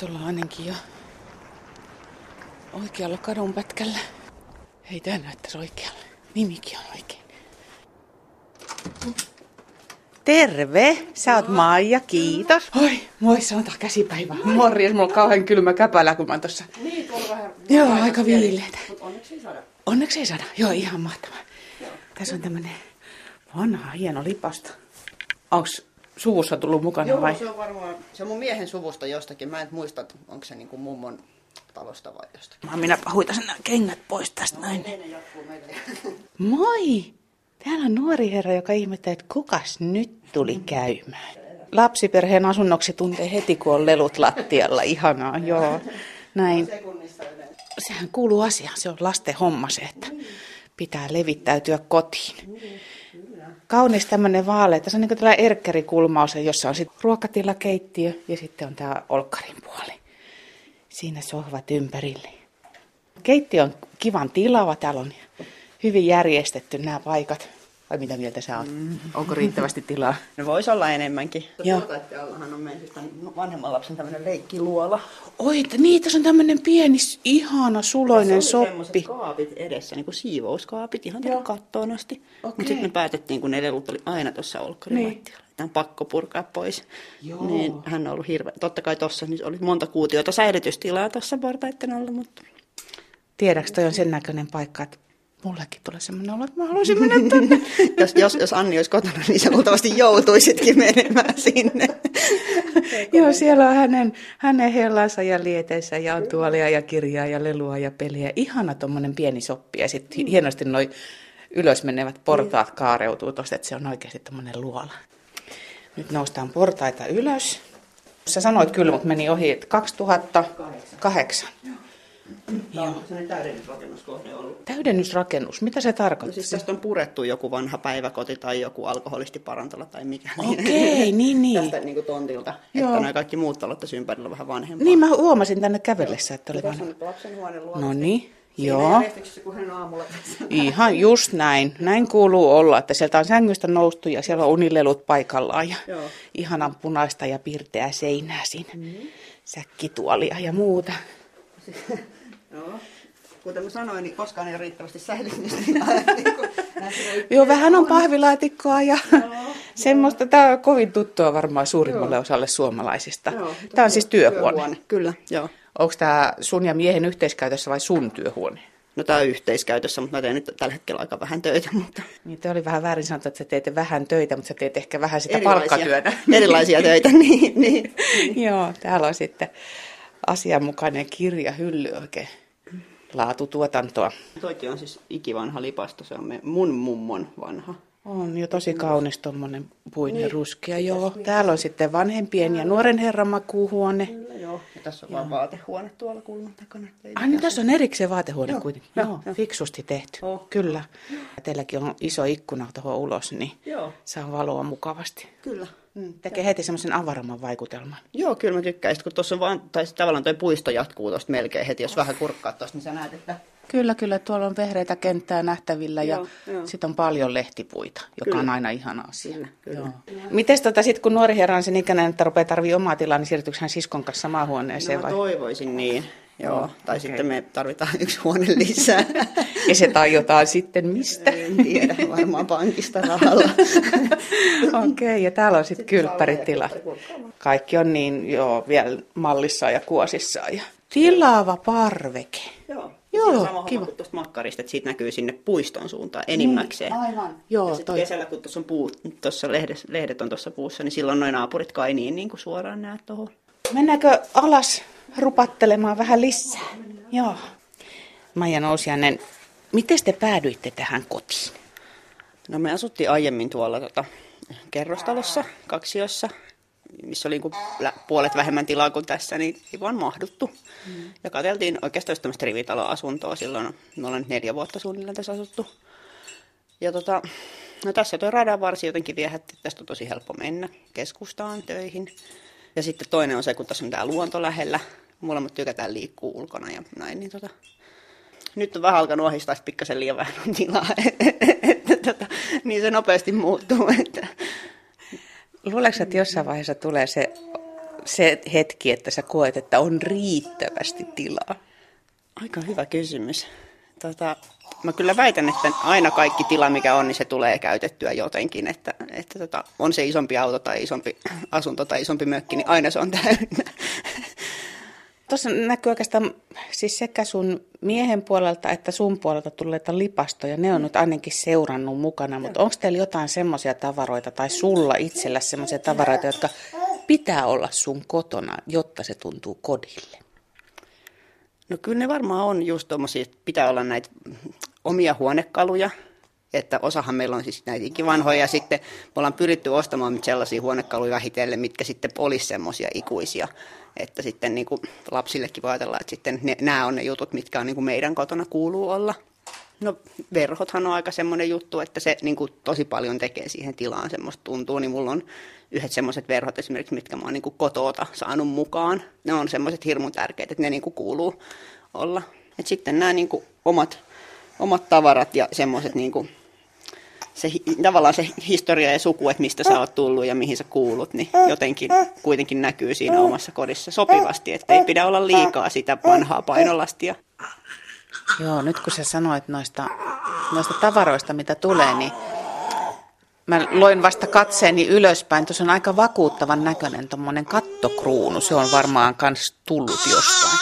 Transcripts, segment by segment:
Nyt ollaan ainakin jo oikealla kadunpätkällä. Ei tämä näyttäisi oikealle. Nimikin on oikein. Terve, sä oot Maija, kiitos. Oi, moi, sanotaan käsipäivä. Morjes, mulla on kauhean kylmä käpälä, kun mä oon tossa. Niin, tuolla vähän... Joo, aika viileitä. Mutta onneksi ei saada. Onneksi ei saada. Joo, ihan mahtavaa. Tässä on tämmönen vanha, hieno lipasto. Onks suvussa tullut mukana Joo, vai? se on varmaan... Se on mun miehen suvusta jostakin. Mä en muista, että onko se niinku mummon talosta vai jostakin. Mä minä huitasin nämä kengät pois tästä näin. Ne jatkuu meille. Moi! Täällä on nuori herra, joka ihmettelee, että kukas nyt tuli käymään. Lapsiperheen asunnoksi tuntee heti, kun on lelut lattialla. Ihanaa, joo. Näin. Sehän kuuluu asiaan. Se on lasten homma se, että pitää levittäytyä kotiin. Kaunis tämmöinen vaale. Tässä on niin tällainen erkkerikulmaus, jossa on sitten ruokatila, keittiö ja sitten on tämä olkkarin puoli. Siinä sohvat ympärille. Keittiö on kivan tilava. Täällä on hyvin järjestetty nämä paikat. Vai mitä mieltä sä oot? Onko riittävästi tilaa? No voisi olla enemmänkin. Joo. Allahan on meidän siis vanhemman lapsen tämmöinen leikkiluola. Oi, että niin, tässä on tämmöinen pieni, ihana, suloinen Tässä oli soppi. semmoiset kaapit edessä, niin kuin siivouskaapit, ihan tänne Joo. kattoon asti. Mutta Okei. sitten me päätettiin, kun ne lelut oli aina tuossa olkkarin Niin. Tämä on pakko purkaa pois. Joo. Niin hän on ollut hirveä. Totta kai tuossa niin oli monta kuutiota säilytystilaa tuossa portaiden alla, mutta Tiedätkö, toi on sen näköinen paikka, että mullekin tulee semmoinen olo, että mä haluaisin mennä tänne. jos, jos, jos Anni olisi kotona, niin sä luultavasti joutuisitkin menemään sinne. Joo, siellä on hänen, hänen hellansa ja lieteensä ja on tuolia ja kirjaa ja lelua ja peliä. Ihana tuommoinen pieni soppi ja sitten hienosti noi ylös menevät portaat kaareutuu tuosta, että se on oikeasti tuommoinen luola. Nyt noustaan portaita ylös. Sä sanoit kyllä, mutta meni ohi, että 2008. Tämä on sellainen täydennysrakennuskohde ollut. Täydennysrakennus, mitä se No tarkoittaa? siis tästä on purettu joku vanha päiväkoti tai joku alkoholistiparantola tai mikä. Okei, niin, niin. Tästä niin kuin tontilta. Joo. Että noin kaikki muut talot tässä ympärillä on vähän vanhempaa. Niin, mä huomasin tänne kävellessä, että oli Tässä on vanha. nyt lapsen huone luonnollisesti. No niin, joo. kun hän aamulla tässä. Ihan just näin. Näin kuuluu olla, että sieltä on sängystä noustu ja siellä on unilelut paikallaan ja Joo. ihanan punaista ja pirteää seinää siinä. Säkkituolia ja muuta. Joo. Kuten mä sanoin, niin koskaan ei ole riittävästi säilynyt. Niin niin Joo, vähän on pahvilaatikkoa ja semmoista. Tämä on kovin tuttua varmaan suurimmalle osalle suomalaisista. Joo, Tämä on siis työhuone. Kyllä, joo. Onko tämä sun ja miehen yhteiskäytössä vai sun työhuone? No tää on yhteiskäytössä, mutta mä teen nyt tällä hetkellä aika vähän töitä, mutta Niin, oli vähän väärin sanottu, että sä teet vähän töitä, mutta sä teet ehkä vähän sitä erilaisia, palkkatyötä. erilaisia töitä, niin, niin. Joo, täällä on sitten asianmukainen kirjahylly oikein laatutuotantoa. Toikin on siis ikivanha lipasto, se on me, mun mummon vanha. On jo tosi kaunis tuommoinen puinen ruskea, joo. Täällä on sitten vanhempien ja nuoren herran makuuhuone. Kyllä, joo. Ja tässä on vaan vaatehuone tuolla kulman takana. Ei Ai niin, tässä on erikseen vaatehuone Joo, kuitenkin. joo, Joo, joo. fiksusti tehty. Oh. Kyllä. Ja teilläkin on iso ikkuna tuohon ulos, niin Joo. saa valoa mukavasti. Kyllä. Mm. Tekee heti semmoisen avaramman vaikutelman. Joo, kyllä mä tykkään. Sitten kun tuossa on vaan, tai tavallaan toi puisto jatkuu tuosta melkein heti, jos vähän kurkkaat tuosta, niin sä näet, että Kyllä, kyllä. Tuolla on vehreitä kenttää nähtävillä ja Joo, sitten on paljon lehtipuita, joka Kyllä. on aina ihana asia. Kyllä, kyllä. Joo. Mites tota, sit, kun nuori herra on sen ikäinen, että rupeaa tarvii omaa tilaa, niin siirtyykö hän siskon kanssa samaan huoneeseen no, vai? toivoisin niin. Joo, Joo, tai okei. sitten me tarvitaan yksi huone lisää. Ja se tajutaan sitten mistä? en tiedä, varmaan pankista rahalla. Okei, okay, ja täällä on sitten kylppäritilat. Kaikki on niin joo, vielä mallissaan ja kuosissaan. Ja... Tilaava parveke. Joo, Joo, Siinä on sama kiva. tuosta makkarista, että siitä näkyy sinne puiston suuntaan enimmäkseen. Aivan. Ja Joo, sitten toi. kesällä, kun tuossa on puu, tuossa lehdet, lehdet on tuossa puussa, niin silloin noin naapurit kai niin, niin kuin suoraan näet tuohon. Mennäänkö alas rupattelemaan vähän lisää? Joo. Maija Nousiainen, miten te päädyitte tähän kotiin? No me asuttiin aiemmin tuolla tota, kerrostalossa, kaksiossa, missä oli lä- puolet vähemmän tilaa kuin tässä, niin ei vaan mahduttu. Mm. Ja katseltiin oikeastaan tämmöistä rivitaloasuntoa silloin, me ollaan nyt neljä vuotta suunnilleen tässä asuttu. Ja tota, no tässä tuo radan varsi jotenkin viehätti, että tästä on tosi helppo mennä keskustaan töihin. Ja sitten toinen on se, kun tässä on tämä luonto lähellä, molemmat tykätään liikkuu ulkona ja näin, niin tota, nyt on vähän alkanut ohistaa sit pikkasen liian vähän on tilaa, että tota, niin se nopeasti muuttuu. Että. Luuleeko, että jossain vaiheessa tulee se se hetki, että sä koet, että on riittävästi tilaa? Aika hyvä kysymys. Tota, mä kyllä väitän, että aina kaikki tila, mikä on, niin se tulee käytettyä jotenkin. Että, että tota, on se isompi auto tai isompi asunto tai isompi mökki, niin aina se on täynnä. Tuossa näkyy oikeastaan siis sekä sun miehen puolelta että sun puolelta tulleita lipastoja. Ne on nyt ainakin seurannut mukana, mutta onko teillä jotain semmoisia tavaroita tai sulla itsellä semmoisia tavaroita, jotka pitää olla sun kotona, jotta se tuntuu kodille? No kyllä ne varmaan on just tuommoisia, että pitää olla näitä omia huonekaluja, että osahan meillä on siis näitä ikivanhoja ja sitten me ollaan pyritty ostamaan sellaisia huonekaluja vähitellen, mitkä sitten olisi semmoisia ikuisia, että sitten niin kuin lapsillekin voi ajatella, että sitten ne, nämä on ne jutut, mitkä on niin kuin meidän kotona kuuluu olla. No verhothan on aika semmoinen juttu, että se niin kuin tosi paljon tekee siihen tilaan semmoista tuntuu, niin mulla on yhdet semmoiset verhot esimerkiksi, mitkä mä oon niin kotoota saanut mukaan. Ne on semmoiset hirmun tärkeät, että ne niin kuin kuuluu olla. Et sitten nämä niin kuin omat, omat tavarat ja semmoiset niin kuin se, tavallaan se historia ja suku, että mistä sä oot tullut ja mihin sä kuulut, niin jotenkin kuitenkin näkyy siinä omassa kodissa sopivasti, että ei pidä olla liikaa sitä vanhaa painolastia. Joo, nyt kun sä sanoit noista, noista tavaroista, mitä tulee, niin mä loin vasta katseeni ylöspäin. Tuossa on aika vakuuttavan näköinen tuommoinen kattokruunu. Se on varmaan kans tullut jostain.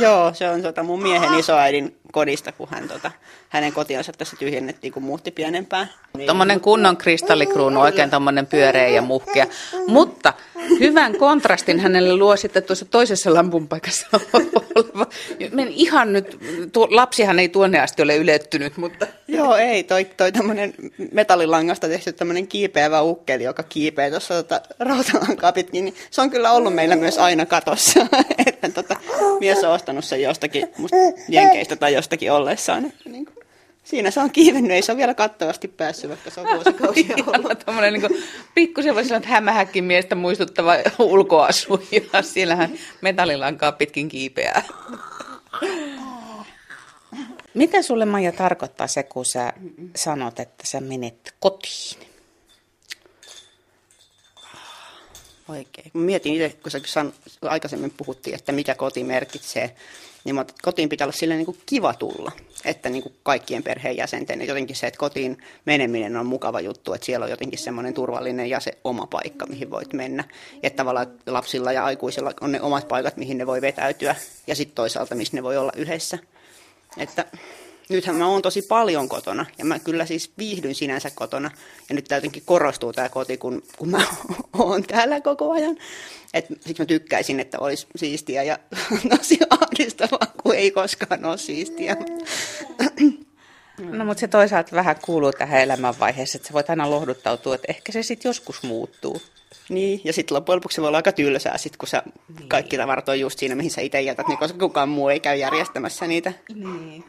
Joo, se on tota mun miehen isoäidin kodista, kun hän, tota, hänen kotiansa tässä tyhjennettiin, kun muutti pienempään. Niin. Tuommoinen kunnon kristallikruunu, oikein tuommoinen pyöreä ja muhkea. Mutta hyvän kontrastin hänelle luo sitten tuossa toisessa lampun paikassa oleva. Men ihan nyt, tuo, lapsihan ei tuonne asti ole ylettynyt, mutta... Joo, ei, toi, toi tämmöinen metallilangasta tehty tämmöinen kiipeävä ukkeli, joka kiipeää tuossa tota, rautalankaa pitkin, niin se on kyllä ollut meillä myös aina katossa. että tota, mies on ostanut sen jostakin musta jenkeistä tai jostakin ollessaan. Että, niin kuin, siinä se on kiivennyt, ei se ole vielä kattavasti päässyt, vaikka se on vuosikausia ollut. Tuommoinen niin pikkusen voisi sanoa, että hämähäkkin miestä muistuttava ulkoasu, ja siellähän metallilankaa pitkin kiipeää. Mitä sulle Maija tarkoittaa se, kun sä sanot, että sä menet kotiin? Oikein. Mietin itse, kun sä san, aikaisemmin puhuttiin, että mitä koti merkitsee, niin mä, kotiin pitää olla silleen niin kuin kiva tulla. Että niin kuin kaikkien perheenjäsenten, niin jotenkin se, että kotiin meneminen on mukava juttu, että siellä on jotenkin semmoinen turvallinen ja se oma paikka, mihin voit mennä. Että tavallaan lapsilla ja aikuisilla on ne omat paikat, mihin ne voi vetäytyä ja sitten toisaalta, missä ne voi olla yhdessä. Että nythän mä oon tosi paljon kotona ja mä kyllä siis viihdyn sinänsä kotona. Ja nyt jotenkin korostuu tämä koti, kun, kun mä oon täällä koko ajan. Et siksi mä tykkäisin, että olisi siistiä ja tosi ahdistavaa, kun ei koskaan ole siistiä. No mutta se toisaalta vähän kuuluu tähän elämänvaiheeseen, että sä voit aina lohduttautua, että ehkä se sitten joskus muuttuu. Niin, ja sitten loppujen lopuksi se voi olla aika tylsää, sit, kun sä niin. kaikki tavarat on just siinä, mihin sä itse jätät, niin koska kukaan muu ei käy järjestämässä niitä. Niin.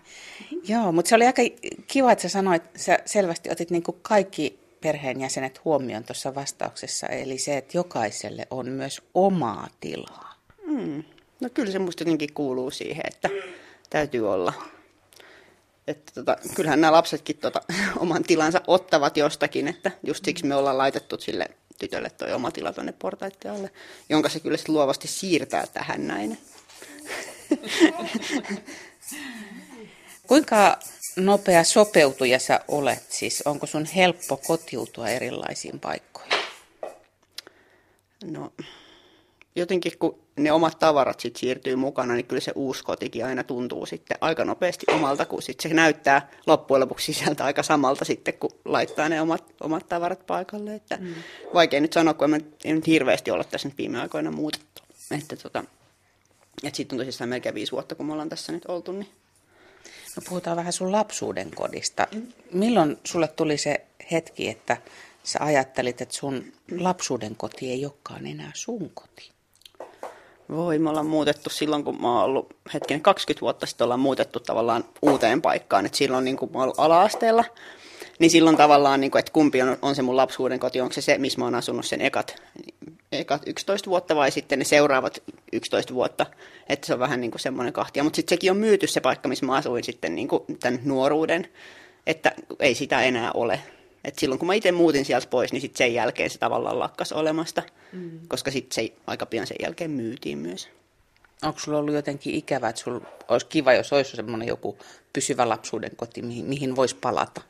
Joo, mutta se oli aika kiva, että sä sanoit, sä selvästi otit niin kuin kaikki perheenjäsenet huomioon tuossa vastauksessa, eli se, että jokaiselle on myös omaa tilaa. Mm. No kyllä se musta jotenkin kuuluu siihen, että täytyy olla. Että tota, kyllähän nämä lapsetkin tota, oman tilansa ottavat jostakin, että just siksi me ollaan laitettu sille tytölle toi oma tila tuonne portaiden alle, jonka se kyllä luovasti siirtää tähän näin. Kuinka nopea sopeutuja sä olet? Siis onko sun helppo kotiutua erilaisiin paikkoihin? No, jotenkin kun ne omat tavarat sit siirtyy mukana, niin kyllä se uusi kotikin aina tuntuu sitten aika nopeasti omalta, kun sit se näyttää loppujen lopuksi sieltä aika samalta sitten, kun laittaa ne omat, omat tavarat paikalle. Että mm. Vaikea nyt sanoa, kun en nyt hirveästi olla tässä nyt viime aikoina muutettu. Että tota, että sitten on tosissaan melkein viisi vuotta, kun me ollaan tässä nyt oltu. Niin... No puhutaan vähän sun lapsuuden kodista. Milloin sulle tuli se hetki, että sä ajattelit, että sun lapsuuden koti ei olekaan enää sun koti? Voi, me ollaan muutettu silloin, kun mä oon ollut hetken 20 vuotta sitten ollaan muutettu tavallaan uuteen paikkaan. Et silloin niin kun mä oon ala-asteella, niin silloin tavallaan, niin kun, että kumpi on, on se mun lapsuuden koti, onko se se, missä mä oon asunut sen ekat, ekat 11 vuotta vai sitten ne seuraavat 11 vuotta. Että se on vähän niin kuin semmoinen kahtia. Mutta sitten sekin on myyty se paikka, missä mä asuin sitten niin kuin tämän nuoruuden, että ei sitä enää ole. Et silloin kun mä itse muutin sieltä pois, niin sit sen jälkeen se tavallaan lakkas olemasta, mm. koska sitten se aika pian sen jälkeen myytiin myös. Onko sulla ollut jotenkin ikävä, että sulla olisi kiva, jos olisi semmoinen joku pysyvä lapsuuden koti, mihin, mihin voisi palata?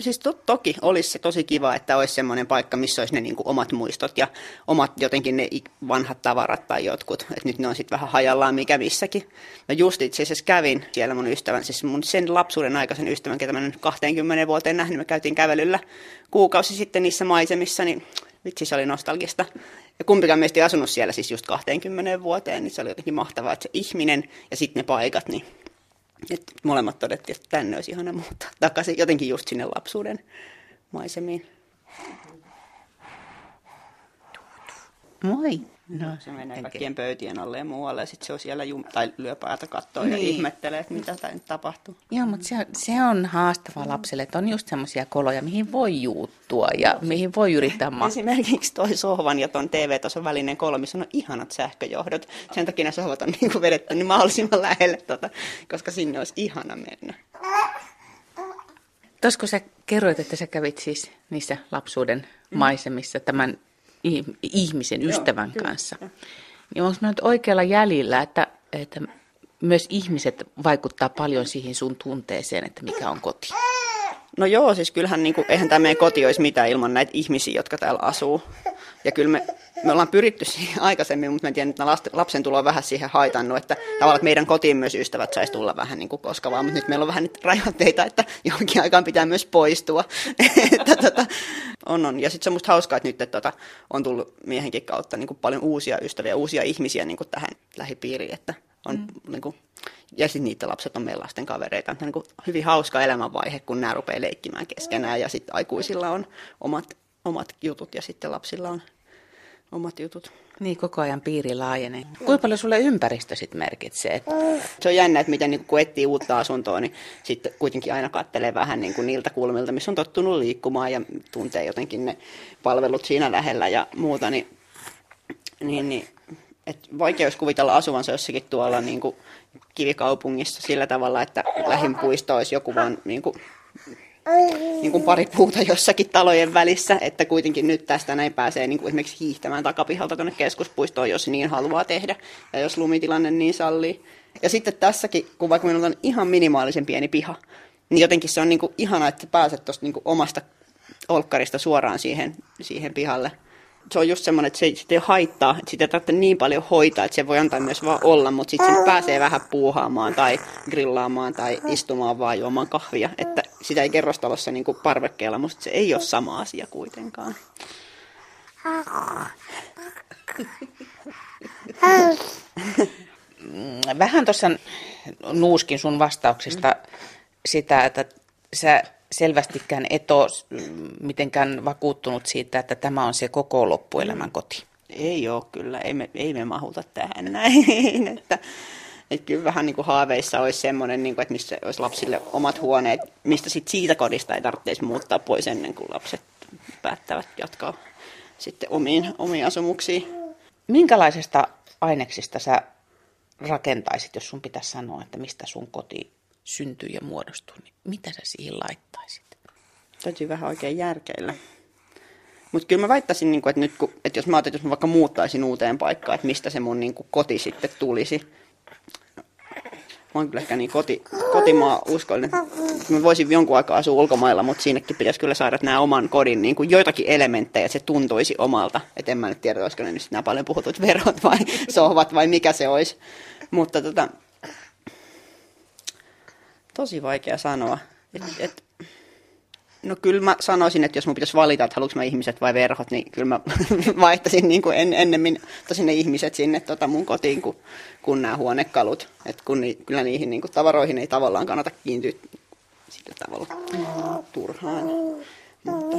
Siis to, toki olisi se tosi kiva, että olisi semmoinen paikka, missä olisi ne niin kuin omat muistot ja omat jotenkin ne vanhat tavarat tai jotkut. Et nyt ne on sitten vähän hajallaan mikä missäkin. Mä just itse asiassa kävin siellä mun ystävän, siis mun sen lapsuuden aikaisen ystävän, ketä mä nyt 20 vuoteen nähnyt, me käytiin kävelyllä kuukausi sitten niissä maisemissa, niin vitsi se oli nostalgista. Ja kumpikaan meistä ei asunut siellä siis just 20 vuoteen, niin se oli jotenkin mahtavaa, että se ihminen ja sitten ne paikat, niin et molemmat todettiin, että tänne olisi ihana muuttaa takaisin jotenkin just sinne lapsuuden maisemiin. Moi. No, se menee enkä. kaikkien pöytien alle ja muualle ja sitten se on siellä jum- tai lyö päätä kattoa niin. ja ihmettelee, että mitä tämä nyt tapahtuu. Joo, mutta se, se on haastava lapselle, että on just semmoisia koloja, mihin voi juuttua ja mihin voi yrittää ma- Esimerkiksi toi sohvan ja ton TV-tason välinen kolo, missä on ihanat sähköjohdot. Sen takia ne sohvat on niin vedetty niin mahdollisimman lähelle, tota, koska sinne olisi ihana mennä. Tuosko sä kerroit, että sä kävit siis niissä lapsuuden maisemissa tämän ihmisen, ystävän Joo, kanssa. Niin onko nyt oikealla jäljellä, että, että myös ihmiset vaikuttaa paljon siihen sun tunteeseen, että mikä on koti? No joo, siis kyllähän niin kuin, eihän tämä meidän koti olisi mitään ilman näitä ihmisiä, jotka täällä asuu. Ja kyllä me, me ollaan pyritty siihen aikaisemmin, mutta mä tiedän, että lapsen tulo on vähän siihen haitannut, että tavallaan että meidän kotiin myös ystävät saisi tulla vähän niin kuin koska vaan, mutta nyt meillä on vähän nyt rajoitteita, että johonkin aikaan pitää myös poistua. että, tota, on, on. Ja sitten se on musta hauskaa, että nyt että, tota, on tullut miehenkin kautta niin kuin paljon uusia ystäviä, uusia ihmisiä niin kuin tähän lähipiiriin, että on mm. niin kuin, ja sitten niiden lapset on meidän lasten kavereita. On niin kuin hyvin hauska elämänvaihe, kun nämä rupeaa leikkimään keskenään ja sitten aikuisilla on omat, omat jutut ja sitten lapsilla on omat jutut. Niin, koko ajan piiri laajenee. Kuinka paljon sulle ympäristö sitten merkitsee? Se on jännä, että miten niin kun etsii uutta asuntoa, niin sitten kuitenkin aina kattelee vähän niin kuin niiltä kulmilta, missä on tottunut liikkumaan ja tuntee jotenkin ne palvelut siinä lähellä ja muuta. Niin, niin, niin et vaikea olisi kuvitella asuvansa jossakin tuolla niin kuin kivikaupungissa sillä tavalla, että lähin puisto olisi joku vaan niin kuin, niin kuin pari puuta jossakin talojen välissä, että kuitenkin nyt tästä näin pääsee niin kuin esimerkiksi hiihtämään takapihalta tuonne keskuspuistoon, jos niin haluaa tehdä ja jos lumitilanne niin sallii. Ja sitten tässäkin, kun vaikka meillä on ihan minimaalisen pieni piha, niin jotenkin se on niin kuin ihana, että pääset tuosta niin omasta olkkarista suoraan siihen, siihen pihalle se on just semmoinen, että se, sitä ei haittaa, että sitä ei tarvitse niin paljon hoitaa, että se voi antaa myös vaan olla, mutta sitten pääsee vähän puuhaamaan tai grillaamaan tai istumaan vaan juomaan kahvia, että sitä ei kerrostalossa niin kuin parvekkeella, mutta se ei ole sama asia kuitenkaan. Vähän tuossa nuuskin sun vastauksista sitä, että sä selvästikään et ole mitenkään vakuuttunut siitä, että tämä on se koko loppuelämän koti. Ei ole kyllä, ei me, ei me mahuta tähän näin. Että, että kyllä vähän niin kuin haaveissa olisi semmoinen, niin kuin, että missä olisi lapsille omat huoneet, mistä sit siitä kodista ei tarvitsisi muuttaa pois ennen kuin lapset päättävät jatkaa sitten omiin, omiin asumuksiin. Minkälaisesta aineksista sä rakentaisit, jos sun pitäisi sanoa, että mistä sun koti syntyy ja muodostuu, niin mitä sä siihen laittaisit? Täytyy vähän oikein järkeillä. Mutta kyllä mä väittäisin, niin että, nyt, kun, että jos mä ajattelin, jos mä vaikka muuttaisin uuteen paikkaan, että mistä se mun niin kuin, koti sitten tulisi. Mä oon kyllä ehkä niin koti, kotimaa uskollinen. Mä voisin jonkun aikaa asua ulkomailla, mutta siinäkin pitäisi kyllä saada nämä oman kodin niin kuin joitakin elementtejä, että se tuntuisi omalta. Että en mä nyt tiedä, olisiko ne nyt nämä paljon puhutut verot vai sohvat vai mikä se olisi. Mutta tota, Tosi vaikea sanoa. Et, et, no kyllä mä sanoisin, että jos mun pitäisi valita, että haluanko mä ihmiset vai verhot, niin kyllä mä vaihtaisin niin kuin en, ennemmin tosi ne ihmiset sinne tota mun kotiin kuin, kuin nämä huonekalut. Et kun ni, kyllä niihin niin kuin tavaroihin ei tavallaan kannata kiintyä sillä tavalla turhaan. Mutta